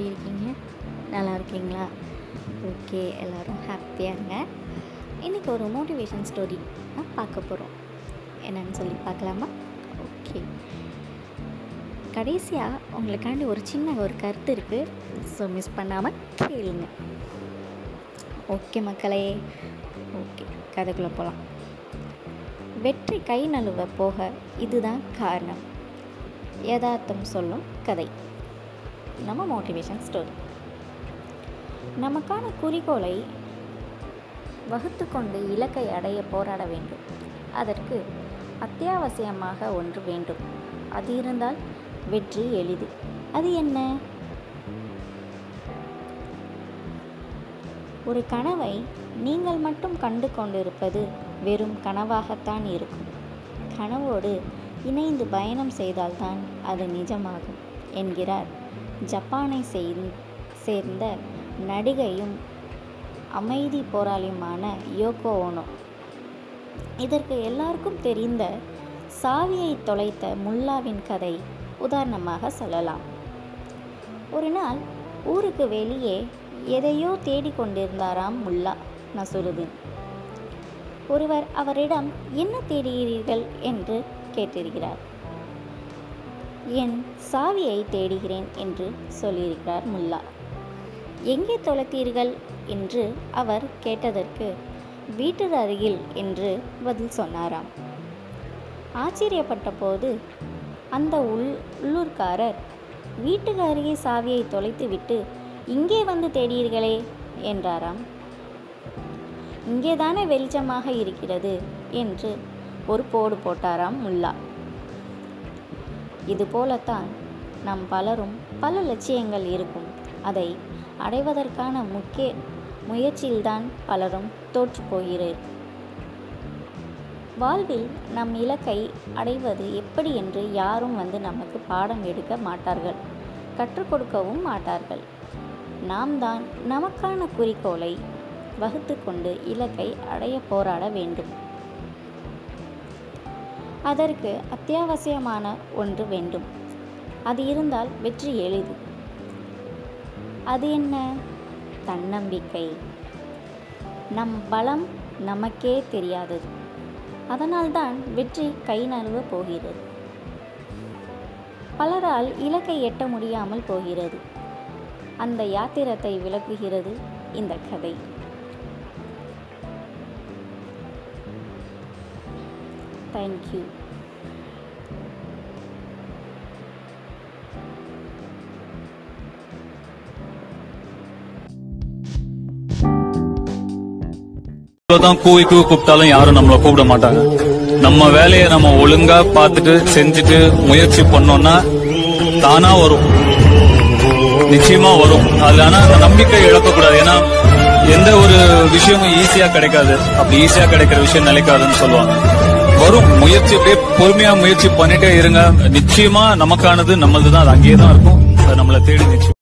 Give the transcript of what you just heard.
எப்படி நல்லா இருக்கீங்களா? ஓகே எல்லோரும் ஹாப்பியாக இருங்க. இன்றைக்கி ஒரு மோட்டிவேஷன் ஸ்டோரி தான் பார்க்க போகிறோம் என்னன்னு சொல்லி பார்க்கலாமா? ஓகே. கடைசியாக உங்களுக்காண்டி ஒரு சின்ன ஒரு கருத்து இருக்குது ஸோ மிஸ் பண்ணாமல் கேளுங்க. ஓகே மக்களே. ஓகே கதைக்குள்ளே போகலாம் வெற்றி கை நழுவ போக இதுதான் காரணம். யதார்த்தம் சொல்லும் கதை. நம்ம மோட்டிவேஷன் ஸ்டோரி நமக்கான குறிக்கோளை வகுத்து கொண்டு இலக்கை அடைய போராட வேண்டும். அதற்கு அத்தியாவசியமாக ஒன்று வேண்டும். அது இருந்தால் வெற்றி எளிது. அது என்ன? ஒரு கனவை நீங்கள் மட்டும் கண்டு கொண்டிருப்பது வெறும் கனவாகத்தான் இருக்கும். கனவோடு இணைந்து பயணம் செய்தால்தான் அது நிஜமாகும் என்கிறார் ஜப்பானை சேர்ந்த நடிகையும் அமைதி போராளியுமான யோகோ ஓனோ. இதற்கு எல்லாருக்கும் தெரிந்த சாவியை தொலைத்த முல்லாவின் கதை உதாரணமாக சொல்லலாம். ஒரு நாள் ஊருக்கு வெளியே எதையோ தேடிக்கொண்டிருந்தாராம் முல்லா நசுருதீன். ஒருவர் அவரிடம் என்ன தேடுகிறீர்கள்? என்று கேட்டிருக்கிறார். என் சாவியை தேடுகிறேன் என்று சொல்லியிருக்கிறார் முல்லா. எங்கே தொலைத்தீர்கள்? என்று அவர் கேட்டதற்கு வீட்டு அருகில் என்று பதில் சொன்னாராம். ஆச்சரியப்பட்ட போது அந்த உள் உள்ளூர்காரர் வீட்டுக்கு அருகே சாவியை தொலைத்துவிட்டு இங்கே வந்து தேடியீர்களே என்றாராம். இங்கேதானே வெளிச்சமாக இருக்கிறது என்று ஒரு போடு போட்டாராம் முல்லா. இது போலத்தான் நம் பலரும் பல லட்சியங்கள் இருக்கும். அதை அடைவதற்கான முக்கிய முயற்சியில்தான் பலரும் தோற்று போகிறீர். வாழ்வில் நம் இலக்கை அடைவது எப்படி என்று யாரும் வந்து நமக்கு பாடம் எடுக்க மாட்டார்கள். கற்றுக் கொடுக்கவும் மாட்டார்கள். நாம் தான் நமக்கான குறிக்கோளை வகுத்து கொண்டு இலக்கை அடைய போராட வேண்டும். அதற்கு அத்தியாவசியமான ஒன்று வேண்டும். அது இருந்தால் வெற்றி எளிது. அது என்ன? தன்னம்பிக்கை. நம் பலம் நமக்கே தெரியாதது அதனால்தான் வெற்றி கை நழுவ போகிறது. பலரால் இலக்கை எட்ட முடியாமல் போகிறது. அந்த யாத்திரத்தை விளக்குகிறது இந்த கதை. தேங்க்யூ தான் கூவி கூவி கூப்பிட்டாலும் யாரும் நம்மள கூப்பிட மாட்டாங்க. நம்ம வேலையை நம்ம ஒழுங்கா பார்த்துட்டு செஞ்சுட்டு முயற்சி பண்ணோம்னா தானா வரும். நிச்சயமா வரும். அதனால ஆனா அந்த நம்பிக்கை இழக்கக்கூடாது. ஏன்னா எந்த ஒரு விஷயமும் ஈஸியா கிடைக்காது. அப்படி ஈஸியா கிடைக்கிற விஷயம் நிலைக்காதுன்னு சொல்லுவாங்க. வரும் முயற்சி அப்படியே பொறுமையா முயற்சி பண்ணிட்டே இருங்க. நிச்சயமா நமக்கானது நம்மளது தான் அது அங்கேயே தான் இருக்கும். அது நம்மளை தேடி நிச்சயம்.